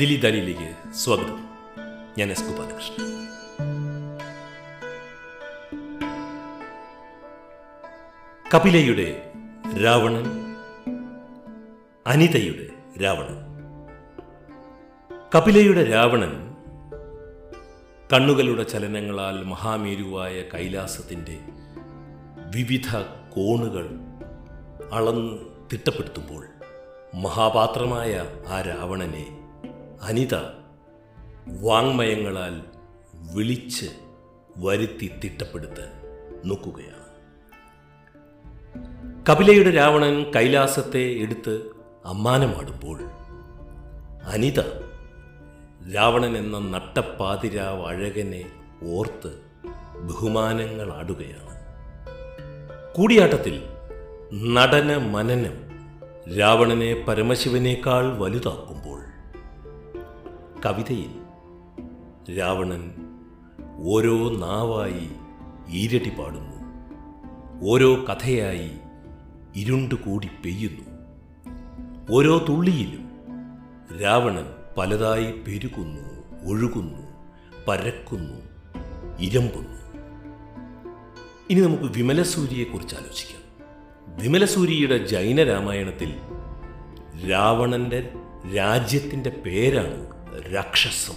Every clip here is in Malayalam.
ദിലി ദാലിയിലേക്ക് സ്വാഗതം. ഞാൻ എസ് ഗോപാലകൃഷ്ണൻ. കപിലയുടെ രാവണൻ അനിതയുടെ രാവണൻ. കപിലയുടെ രാവണൻ കണ്ണുകളുടെ ചലനങ്ങളാൽ മഹാമേരുവായ കൈലാസത്തിന്റെ വിവിധ കോണുകൾ അളന്ന് തിട്ടപ്പെടുത്തുമ്പോൾ മഹാപാത്രമായ ആ രാവണനെ അനിത വാങ്മയങ്ങളാൽ വിളിച്ച് വരുത്തി തിട്ടപ്പെടുത്താൻ നോക്കുകയാണ്. കപിലയുടെ രാവണൻ കൈലാസത്തെ എടുത്ത് അമ്മാനമാടുമ്പോൾ അനിത രാവണൻ എന്ന നട്ടപ്പാതിരാവ് അഴകനെ ഓർത്ത് ബഹുമാനങ്ങൾ ആടുകയാണ് കൂടിയാട്ടത്തിൽ നടന മനനം രാവണനെ പരമശിവനേക്കാൾ വലുതാക്കുമ്പോൾ കവിതയിൽ രാവണൻ ഓരോ നാവായി ഈരടി പാടുന്നു. ഓരോ കഥയായി ഇരുണ്ടുകൂടി പെയ്യുന്നു. ഓരോ തുള്ളിയിലും രാവണൻ പലതായി പെരുകുന്നു ഒഴുകുന്നു പരക്കുന്നു ഇരമ്പുന്നു. ഇനി നമുക്ക് വിമലസൂര്യയെക്കുറിച്ച് ആലോചിക്കാം. വിമലസൂര്യയുടെ ജൈന രാമായണത്തിൽ രാവണന്റെ രാജ്യത്തിന്റെ പേരാണ് രാക്ഷസം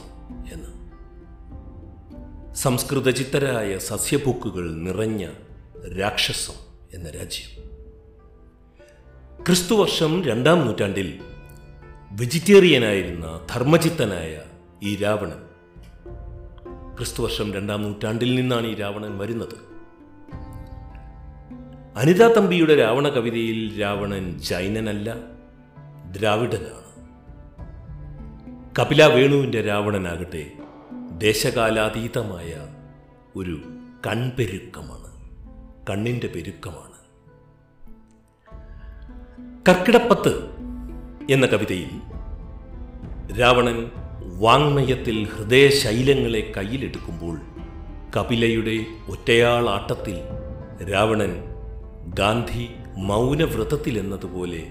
എന്ന്. സംസ്കൃത ചിത്തരായ സസ്യപൂക്കുകൾ നിറഞ്ഞ രാക്ഷസം എന്ന രാജ്യം. ക്രിസ്തുവർഷം രണ്ടാം നൂറ്റാണ്ടിൽ വെജിറ്റേറിയനായിരുന്ന ധർമ്മചിത്തനായ ഈ രാവണൻ. ക്രിസ്തുവർഷം രണ്ടാം നൂറ്റാണ്ടിൽ നിന്നാണ് ഈ രാവണൻ വരുന്നത്. അനിതാ തമ്പിയുടെ രാവണ കവിതയിൽ രാവണൻ ജൈനനല്ല ദ്രാവിഡനാണ്. കപില വേണുവിന്റെ രാവണനാകട്ടെ ദേശകാലാതീതമായ ഒരു കൺപെരുക്കമാണ് കണ്ണിന്റെ പെരുക്കമാണ്. കർക്കിടപ്പത്ത് എന്ന കവിതയിൽ രാവണൻ വാങ്മയത്തിൽ ഹൃദയശൈലങ്ങളെ കയ്യിലെടുക്കുമ്പോൾ കപിലയുടെ ഒറ്റയാളാട്ടത്തിൽ രാവണൻ ഗാന്ധി മൗനവ്രതത്തിലെന്നതുപോലെ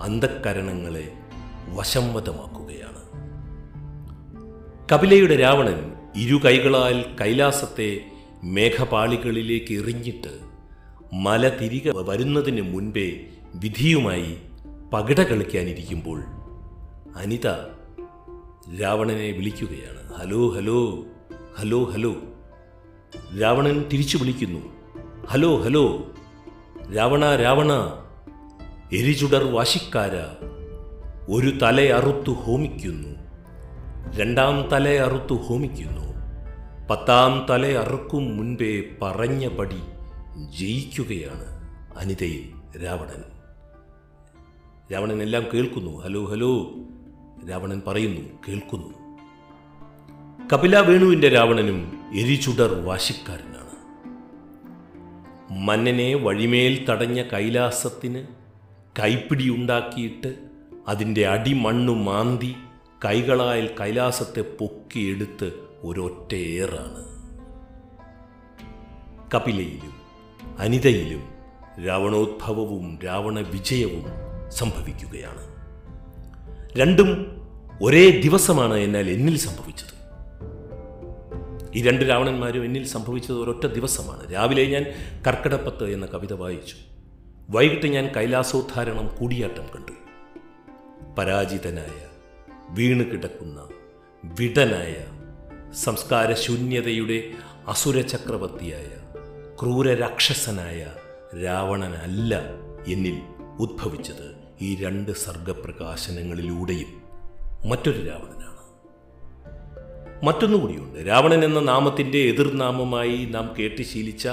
അന്ധക്കരണങ്ങളെ വശംവദമാക്കുകയാണ് കപിലയുടെ രാവണൻ ഇരു കൈകളാൽ കൈലാസത്തെ മേഘപാളികളിലേക്ക് എറിഞ്ഞിട്ട് മല തിരികെ വരുന്നതിന് മുൻപേ വിധിയുമായി പകിട കളിക്കാനിരിക്കുമ്പോൾ അനിത രാവണനെ വിളിക്കുകയാണ് hello hello hello hello. Ravanan തിരിച്ചു വിളിക്കുന്നു ഹലോ ഹലോ രാവണ രാവണ എരിചുടർ വാശിക്കാര ഒരു തലയറുത്തു ഹോമിക്കുന്നു. രണ്ടാം തല അറുത്തു ഹോമിക്കുന്നു. പത്താം തല അറുക്കും മുൻപേ പറഞ്ഞ പടി ജയിക്കുകയാണ് അനിതയിൽ രാവണൻ. രാവണൻ എല്ലാം കേൾക്കുന്നു. Hello hello. രാവണൻ പറയുന്നു കേൾക്കുന്നു. കപില വേണുവിന്റെ രാവണനും എരിചുടർ വാശിക്കാരനാണ്. മന്നനെ വഴിമേൽ തടഞ്ഞ കൈലാസത്തിന് കൈപ്പിടിയുണ്ടാക്കിയിട്ട് അതിന്റെ അടിമണ്ണു മാന്തി കൈകളാൽ കൈലാസത്തെ പൊക്കിയെടുത്ത് ഒരൊറ്റ ഏറാണ് കപിലയിലും അനിതയിലും രാവണോദ്ഭവവും രാവണ വിജയവും സംഭവിക്കുകയാണ്. രണ്ടും ഒരേ ദിവസമാണ് എന്നാൽ എന്നിൽ സംഭവിച്ചത്. ഈ രണ്ട് രാവണന്മാരും എന്നിൽ സംഭവിച്ചത് ഒരൊറ്റ ദിവസമാണ്. രാവിലെ ഞാൻ കർക്കിടപ്പത്ത് എന്ന കവിത വായിച്ചു. വൈകിട്ട് ഞാൻ കൈലാസോദ്ധാരണം കൂടിയാട്ടം കണ്ടു. പരാജിതനായ വീണ് കിടക്കുന്ന വിടനായ സംസ്കാരശൂന്യതയുടെ അസുരചക്രവർത്തിയായ ക്രൂരരാക്ഷസനായ രാവണനല്ല എന്നിൽ ഉദ്ഭവിച്ചത് ഈ രണ്ട് സർഗപ്രകാശനങ്ങളിലൂടെയും. മറ്റൊരു രാവണനാണ്. മറ്റൊന്നുകൂടിയുണ്ട്. രാവണൻ എന്ന നാമത്തിന്റെ എതിർനാമമായി നാം കേട്ട് ശീലിച്ച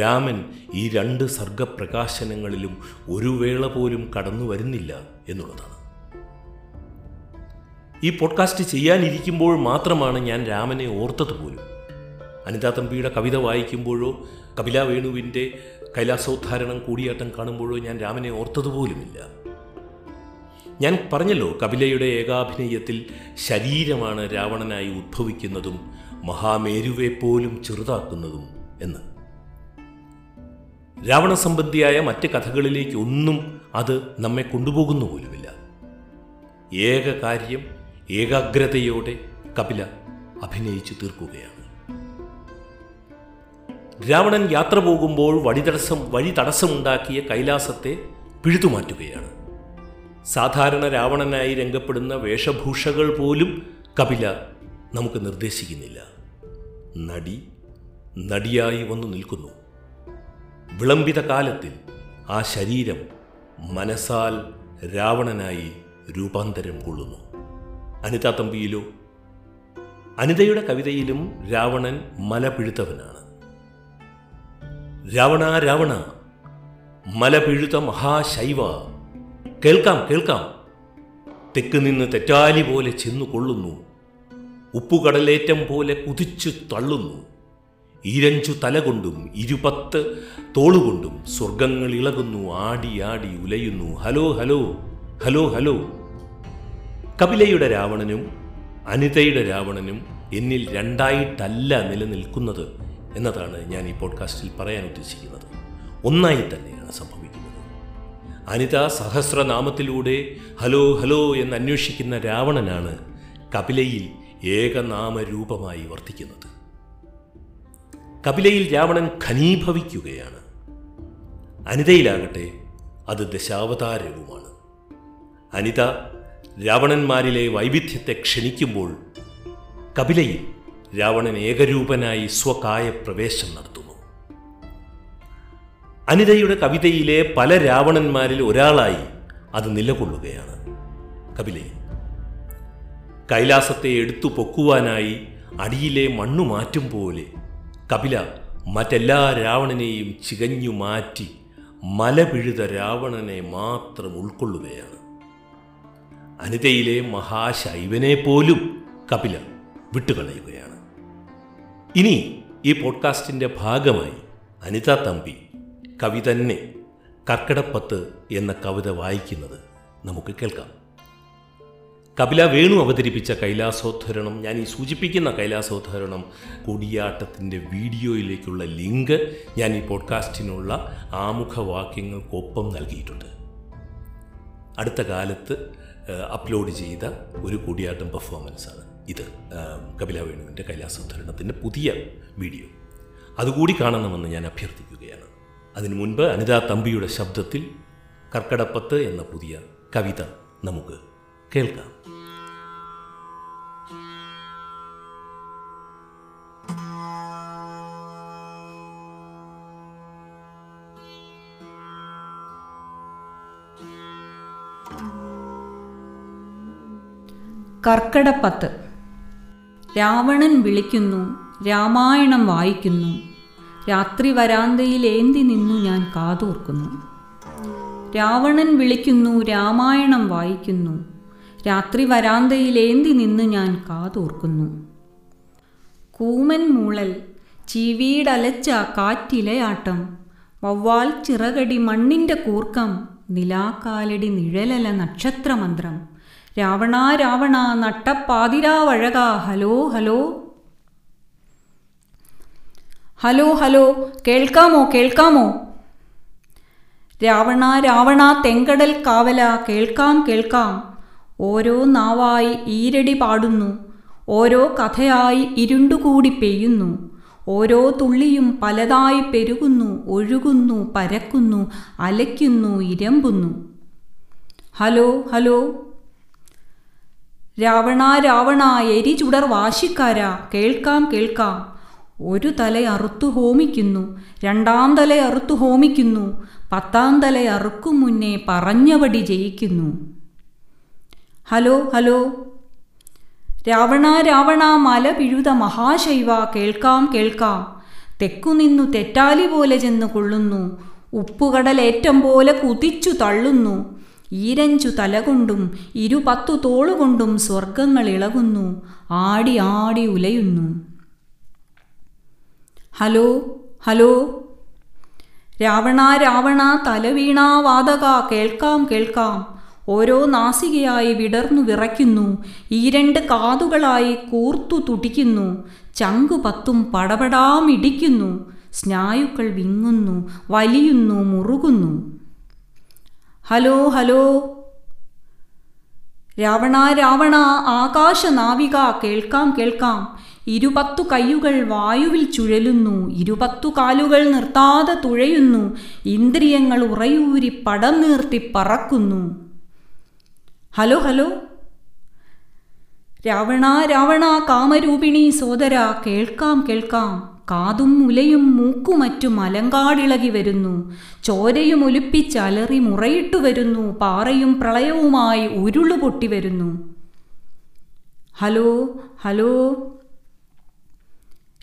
രാമൻ ഈ രണ്ട് സർഗപ്രകാശനങ്ങളിലും ഒരു വേള പോലും കടന്നു വരുന്നില്ല എന്നുള്ളതാണ്. ഈ പോഡ്കാസ്റ്റ് ചെയ്യാനിരിക്കുമ്പോൾ മാത്രമാണ് ഞാൻ രാമനെ ഓർത്തത് പോലും. അനിതാ തമ്പിയുടെ കവിത വായിക്കുമ്പോഴോ കപില വേണുവിന്റെ കൈലാസോദ്ധാരണം കൂടിയാട്ടം കാണുമ്പോഴോ ഞാൻ രാമനെ ഓർത്തതുപോലുമില്ല ഞാൻ പറഞ്ഞല്ലോ കപിലയുടെ ഏകാഭിനയത്തിൽ ശരീരമാണ് രാവണനായി ഉദ്ഭവിക്കുന്നതും മഹാമേരുവെ പോലും ചെറുതാക്കുന്നതും എന്ന്. രാവണ സംബന്ധിയായ മറ്റ് കഥകളിലേക്ക് ഒന്നും അത് നമ്മെ കൊണ്ടുപോകുന്നു പോലുമില്ല. ഏക കാര്യം ഏകാഗ്രതയോടെ കപില അഭിനയിച്ചു തീർക്കുകയാണ്. രാവണൻ യാത്ര പോകുമ്പോൾ വഴിതടസ്സം വഴി തടസ്സമുണ്ടാക്കിയ കൈലാസത്തെ പിഴുതുമാറ്റുകയാണ്. സാധാരണ രാവണനായി രംഗപ്പെടുന്ന വേഷഭൂഷകൾ പോലും കപില നമുക്ക് നിർദ്ദേശിക്കുന്നില്ല. നടി നടിയായി വന്നു നിൽക്കുന്നു. വിളംബിത കാലത്തിൽ ആ ശരീരം മനസ്സാൽ രാവണനായി രൂപാന്തരം കൊള്ളുന്നു. അനിത തമ്പിയിലോ. അനിതയുടെ കവിതയിലും രാവണൻ മല പിഴുത്തവനാണ്. രാവണ രാവണ മല പിഴുത്ത മഹാശൈവ. കേൾക്കാം കേൾക്കാം. തെക്ക് നിന്ന് തെറ്റാലി പോലെ ചെന്നു കൊള്ളുന്നു. ഉപ്പുകടലേറ്റം പോലെ കുതിച്ചു തള്ളുന്നു. ഇരഞ്ചു തലകൊണ്ടും ഇരുപത്ത് തോളുകൊണ്ടും സ്വർഗങ്ങൾ ഇളകുന്നു ആടി ആടി ഉലയുന്നു. Hello hello hello hello. കപിലയുടെ രാവണനും അനിതയുടെ രാവണനും എന്നിൽ രണ്ടായിട്ടല്ല നിലനിൽക്കുന്നത് എന്നതാണ് ഞാൻ ഈ പോഡ്കാസ്റ്റിൽ പറയാൻ ഉദ്ദേശിക്കുന്നത്. ഒന്നായി തന്നെയാണ് സംഭവിക്കുന്നത്. അനിത സഹസ്രനാമത്തിലൂടെ ഹലോ ഹലോ എന്ന് അന്വേഷിക്കുന്ന രാവണനാണ് കപിലയിൽ ഏകനാമരൂപമായി വർത്തിക്കുന്നത്. കപിലയിൽ രാവണൻ ഖനീഭവിക്കുകയാണ്. അനിതയിലാകട്ടെ അത് ദശാവതാരവുമാണ്. അനിത രാവണന്മാരിലെ വൈവിധ്യത്തെ ക്ഷണിക്കുമ്പോൾ കപിലയിൽ രാവണൻ ഏകരൂപനായി സ്വകായ പ്രവേശം നടത്തുന്നു. അനിതയുടെ കവിതയിലെ പല രാവണന്മാരിൽ ഒരാളായി അത് നിലകൊള്ളുകയാണ്. കപിലയിൽ കൈലാസത്തെ എടുത്തു പൊക്കുവാനായി അടിയിലെ മണ്ണു മാറ്റും പോലെ കപില മറ്റെല്ലാ രാവണനെയും ചികഞ്ഞു മാറ്റി മലപിഴുത രാവണനെ മാത്രം ഉൾക്കൊള്ളുകയാണ്. അനിതയിലെ മഹാശൈവനെ പോലും കപില വിട്ടുകളയുകയാണ്. ഇനി ഈ പോഡ്കാസ്റ്റിന്റെ ഭാഗമായി അനിത തമ്പി കവി തന്നെ കർക്കിടപ്പത്ത് എന്ന കവിത വായിക്കുന്നത് നമുക്ക് കേൾക്കാം. കപില വേണു അവതരിപ്പിച്ച കൈലാസോദ്ധരണം ഞാൻ ഈ സൂചിപ്പിക്കുന്ന കൈലാസോദ്ധരണം കൂടിയാട്ടത്തിന്റെ വീഡിയോയിലേക്കുള്ള ലിങ്ക് ഞാൻ ഈ പോഡ്കാസ്റ്റിനുള്ള ആമുഖവാക്യങ്ങൾക്കൊപ്പം നൽകിയിട്ടുണ്ട്. അടുത്ത കാലത്ത് അപ്ലോഡ് ചെയ്ത ഒരു കൂടിയാട്ടം പെർഫോമൻസാണ് ഇത്. കപില വേണുവിന്റെ കൈലാസോദ്ധരണത്തിന്റെ പുതിയ വീഡിയോ. അതുകൂടി കാണണമെന്ന് ഞാൻ അഭ്യർത്ഥിക്കുകയാണ്. അതിനു മുൻപ് അനിതാ തമ്പിയുടെ ശബ്ദത്തിൽ കർക്കടപ്പത്ത് എന്ന പുതിയ കവിത നമുക്ക് കേൾക്കാം. കർക്കടപ്പത്ത്. രാവണൻ വിളിക്കുന്നു രാമായണം വായിക്കുന്നു. രാത്രി വരാന്തയിൽ ഏന്തി നിന്നു ഞാൻ കാതോർക്കുന്നു. രാവണൻ വിളിക്കുന്നു രാമായണം വായിക്കുന്നു. രാത്രി വരാന്തയിൽ ഏന്തി നിന്ന് ഞാൻ കാതോർക്കുന്നു. കൂമൻ മൂളൽ ചീവീടലച്ച കാറ്റിലയാട്ടം വവ്വാൽ ചിറകടി മണ്ണിന്റെ കൂർക്കം നിലാക്കാലടി നിഴലല നക്ഷത്രമന്ത്രം. രാവണ രാവണ നട്ടപ്പാതിരാവഴക ഹലോ ഹലോ. ഹലോ ഹലോ കേൾക്കാമോ കേൾക്കാമോ? രാവണ രാവണ തെങ്കടൽ കാവല കേൾക്കാം കേൾക്കാം. ഓരോ നാവായി ഈരടി പാടുന്നു ഓരോ കഥയായി ഇരുണ്ടുകൂടി പെയ്യുന്നു ഓരോ തുള്ളിയും പലതായി പെരുകുന്നു ഒഴുകുന്നു പരക്കുന്നു അലയ്ക്കുന്നു ഇരമ്പുന്നു. Hello hello. രാവണ രാവണ എരി ചുടർ വാശിക്കാരാ. കേൾക്കാം കേൾക്കാം. ഒരു തല അറുത്തു ഹോമിക്കുന്നു. രണ്ടാം തല അറുത്തു ഹോമിക്കുന്നു. പത്താം തല അറുക്കും മുന്നേ പറഞ്ഞപടി ജയിക്കുന്നു. Hello hello. രാവണ രാവണ മല പിഴുത മഹാശൈവ കേൾക്കാം കേൾക്കാം. തെക്കുനിന്നു തെറ്റാലി പോലെ ചെന്ന് കൊള്ളുന്നു. ഉപ്പുകടലേറ്റം പോലെ കുതിച്ചു തള്ളുന്നു. ഈരഞ്ചു തലകൊണ്ടും ഇരു പത്തു തോളുകൊണ്ടും സ്വർഗങ്ങൾ ഇളകുന്നു ആടി ആടി ഉലയുന്നു. Hello hello. രാവണ രാവണ തലവീണാ വാതക കേൾക്കാം കേൾക്കാം. ഓരോ നാസികയായി വിടർന്നു വിറയ്ക്കുന്നു ഈ രണ്ട് കാതുകളായി കൂർത്തു തുടിക്കുന്നു ചങ്കു പത്തും പടപടാമിടിക്കുന്നു സ്നായുക്കൾ വിങ്ങുന്നു വലിയുന്നു മുറുകുന്നു. Hello hello. രാവണ രാവണ ആകാശനാവിക കേൾക്കാം കേൾക്കാം. ഇരുപത്തു കയ്യുകൾ വായുവിൽ ചുഴലുന്നു. ഇരുപത്തു കാലുകൾ നിർത്താതെ തുഴയുന്നു. ഇന്ദ്രിയങ്ങൾ ഉറയൂരി പടം നീർത്തി പറക്കുന്നു. Hello hello. രാവണ രാവണ കാമരൂപിണി സോദര കേൾക്കാം കേൾക്കാം. കാതും മുലയും മൂക്കുമറ്റും അലങ്കാടിളകി വരുന്നു. ചോരയും ഒലിപ്പിച്ചലറി മുറയിട്ടു വരുന്നു. പാറയും പ്രളയവുമായി ഉരുളു പൊട്ടി വരുന്നു. Hello hello.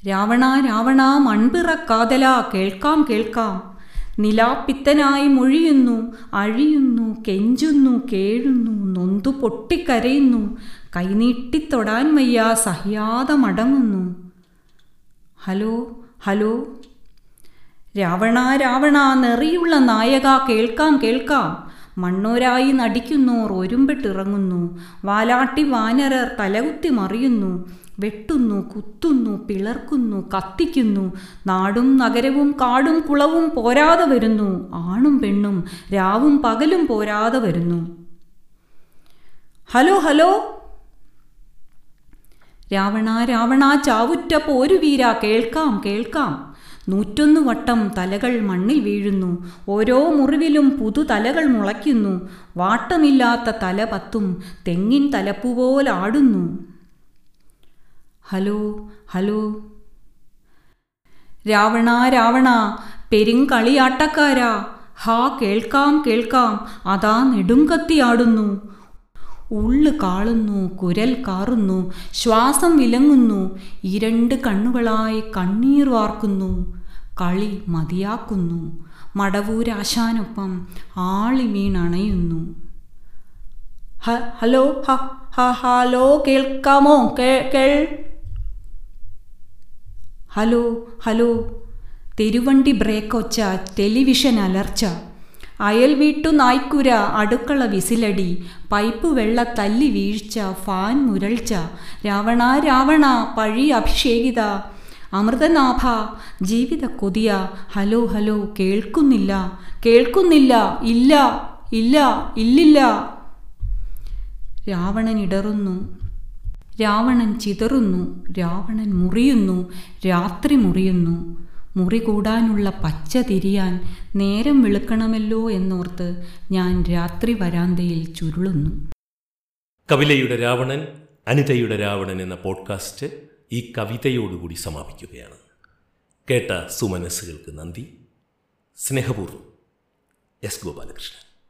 രാവണ രാവണ മൺപിറക്കാതല കേൾക്കാം കേൾക്കാം. നിലാപ്പിത്തനായി മൊഴിയുന്നു അഴിയുന്നു കെഞ്ചുന്നു കേഴുന്നു നൊന്തു പൊട്ടിക്കരയുന്നു. കൈനീട്ടിത്തൊടാൻ വയ്യ സഹ്യാതെ മടങ്ങുന്നു. Hello hello? രാവണ രാവണ നെറിയുള്ള നായക കേൾക്കാം കേൾക്കാം. മണ്ണോരായി നടിക്കുന്നു ഒരുമ്പിട്ടിറങ്ങുന്നു. വാലാട്ടി വാനരർ തലകുത്തി മറിയുന്നു. വെട്ടുന്നു കുത്തുന്നു പിളർക്കുന്നു കത്തിക്കുന്നു. നാടും നഗരവും കാടും കുളവും പോരാതെ വരുന്നു. ആണും പെണ്ണും രാവും പകലും പോരാതെ വരുന്നു. Hello hello? രാവണ രാവണ ചാവുറ്റ പോരുവീര കേൾക്കാം കേൾക്കാം. നൂറ്റൊന്ന് വട്ടം തലകൾ മണ്ണിൽ വീഴുന്നു. ഓരോ മുറിവിലും പുതുതലകൾ മുളയ്ക്കുന്നു. വാട്ടമില്ലാത്ത തല പത്തും തെങ്ങിൻ തലപ്പുപോലാടുന്നു ഹലോ ഹലോ. രാവണ രാവണ പെരുങ്കളിയാട്ടക്കാരാ. ഹാ കേൾക്കാം കേൾക്കാം. അതാ നെടുങ്കത്തിയാടുന്നു ഉള്ളു കാളുന്നു കുരൽ കാറുന്നു ശ്വാസം വിലങ്ങുന്നു ഇരണ്ട് കണ്ണുകളായി കണ്ണീർ വാർക്കുന്നു കളി മതിയാക്കുന്നു മടവൂരാശാനൊപ്പം ആളി വീണണയുന്നു. ഹലോ ഹലോ കേൾക്കാമോ? കേൾ. Hello hello. തെരുവണ്ടി ബ്രേക്കൊച്ച ടെലിവിഷൻ അലർച്ച. അയൽ വീട്ടു നായ്ക്കുര അടുക്കള വിസിലടി. പൈപ്പ് വെള്ള തല്ലി വീഴ്ച ഫാൻ മുരൾച്ച. രാവണ രാവണ പഴി അഭിഷേകിത. അമൃതനാഭ ജീവിത കൊതിയ. ഹലോ ഹലോ കേൾക്കുന്നില്ല. കേൾക്കുന്നില്ല. ഇല്ല ഇല്ല ഇല്ലില്ല. രാവണൻ ഇടറുന്നു. രാവണൻ ചിതറുന്നു. രാവണൻ മുറിയുന്നു. രാത്രി മുറിയുന്നു. മുറി കൂടാനുള്ള പച്ച തിരിയാൻ നേരം വെളുക്കണമല്ലോ എന്നോർത്ത് ഞാൻ രാത്രി വരാന്തയിൽ ചുരുളുന്നു. കവിലയുടെ രാവണൻ അനിതയുടെ രാവണൻ എന്ന പോഡ്കാസ്റ്റ് ഈ കവിതയോടുകൂടി സമാപിക്കുകയാണ്. കേട്ട സുമനസ്സുകൾക്ക് നന്ദി. സ്നേഹപൂർവം. എസ് ഗോപാലകൃഷ്ണൻ.